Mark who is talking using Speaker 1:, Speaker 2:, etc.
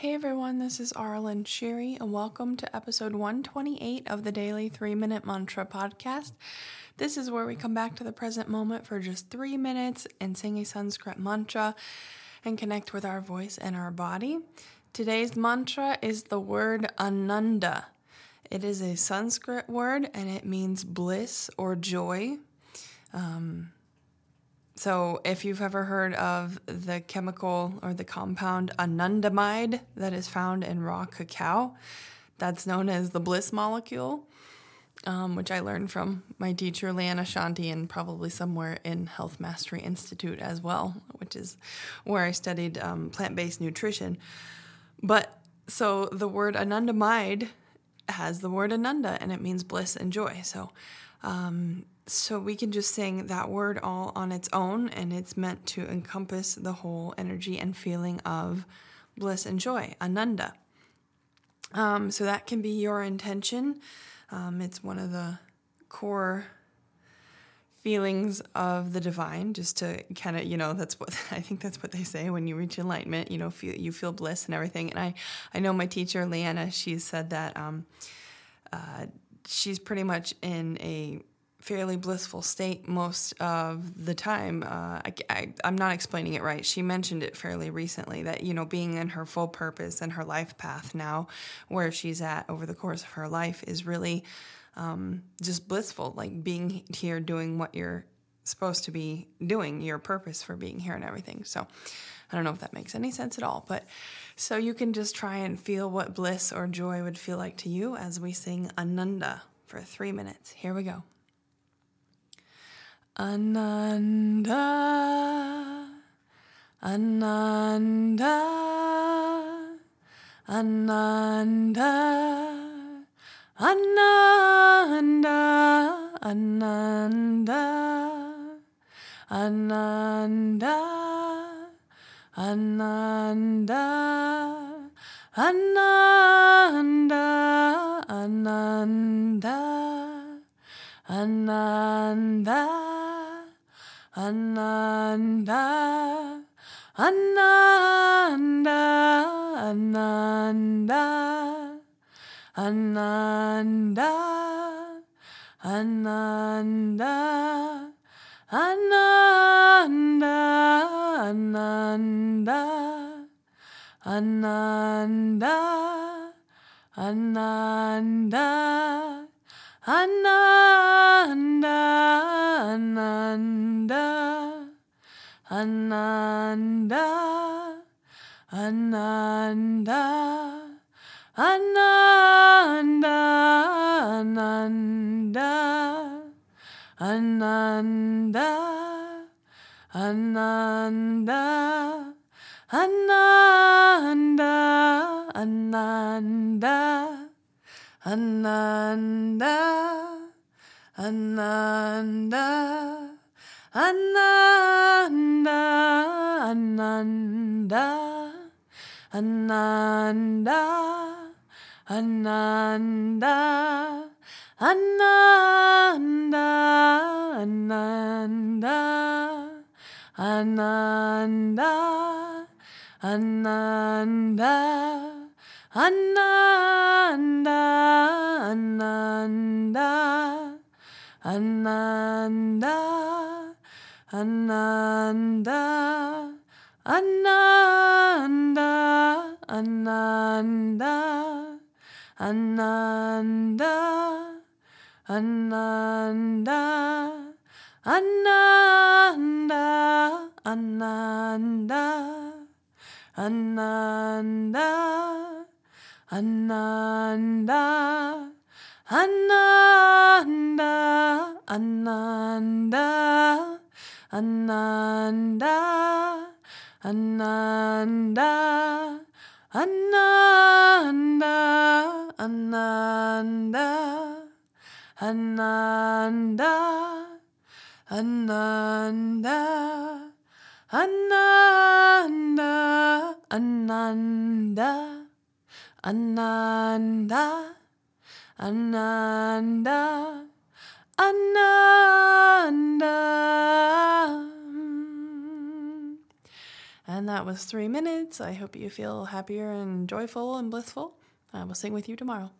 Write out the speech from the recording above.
Speaker 1: Hey everyone, this is Aaralyn Shiri, and welcome to episode 128 of the Daily 3 Minute Mantra podcast. This is where we come back to the present moment for just three minutes and sing a Sanskrit mantra and connect with our voice and our body. Today's mantra is the word Ananda. It is a Sanskrit word and it means bliss or joy. Um, so, if you've ever heard of the chemical or the compound anandamide that is found in raw cacao, that's known as the bliss molecule, um, which I learned from my teacher, Leanna Shanti, and probably somewhere in Health Mastery Institute as well, which is where I studied um, plant based nutrition. But so the word anandamide has the word ananda and it means bliss and joy. So, um, so we can just sing that word all on its own, and it's meant to encompass the whole energy and feeling of bliss and joy, ananda. Um, so that can be your intention. Um, it's one of the core feelings of the divine just to kind of you know that's what i think that's what they say when you reach enlightenment you know feel you feel bliss and everything and i i know my teacher leanna she said that um, uh, she's pretty much in a fairly blissful state most of the time. Uh, I, am not explaining it right. She mentioned it fairly recently that, you know, being in her full purpose and her life path now, where she's at over the course of her life, is really um, just blissful. Like being here doing what you're supposed to be doing, your purpose for being here and everything. So I don't know if that makes any sense at all. But so you can just try and feel what bliss or joy would feel like to you as we sing Ananda for three minutes. Here we go. Ananda, Ananda, Ananda, Ananda, Ananda, Ananda, Ananda, Ananda, Ananda, Ananda. Ananda, Ananda, Ananda, Ananda, Ananda, Ananda, Ananda, Ananda, Ananda, Ananda, Ananda, Ananda, Ananda, Ananda, Ananda, Ananda, Ananda, Ananda, Ananda, Ananda. Ananda, Ananda, Ananda, Ananda, Ananda, Ananda, Ananda, Ananda, Ananda, Ananda, Ananda. Ananda, Ananda, Ananda, Ananda, Ananda, Ananda, Ananda, Ananda, Ananda, Ananda, Ananda. Ananda, Ananda, Ananda, Ananda, Ananda, Ananda, Ananda, Ananda, Ananda, Ananda. Ananda, And that was three minutes. I hope you feel happier and joyful and blissful. I will sing with you tomorrow.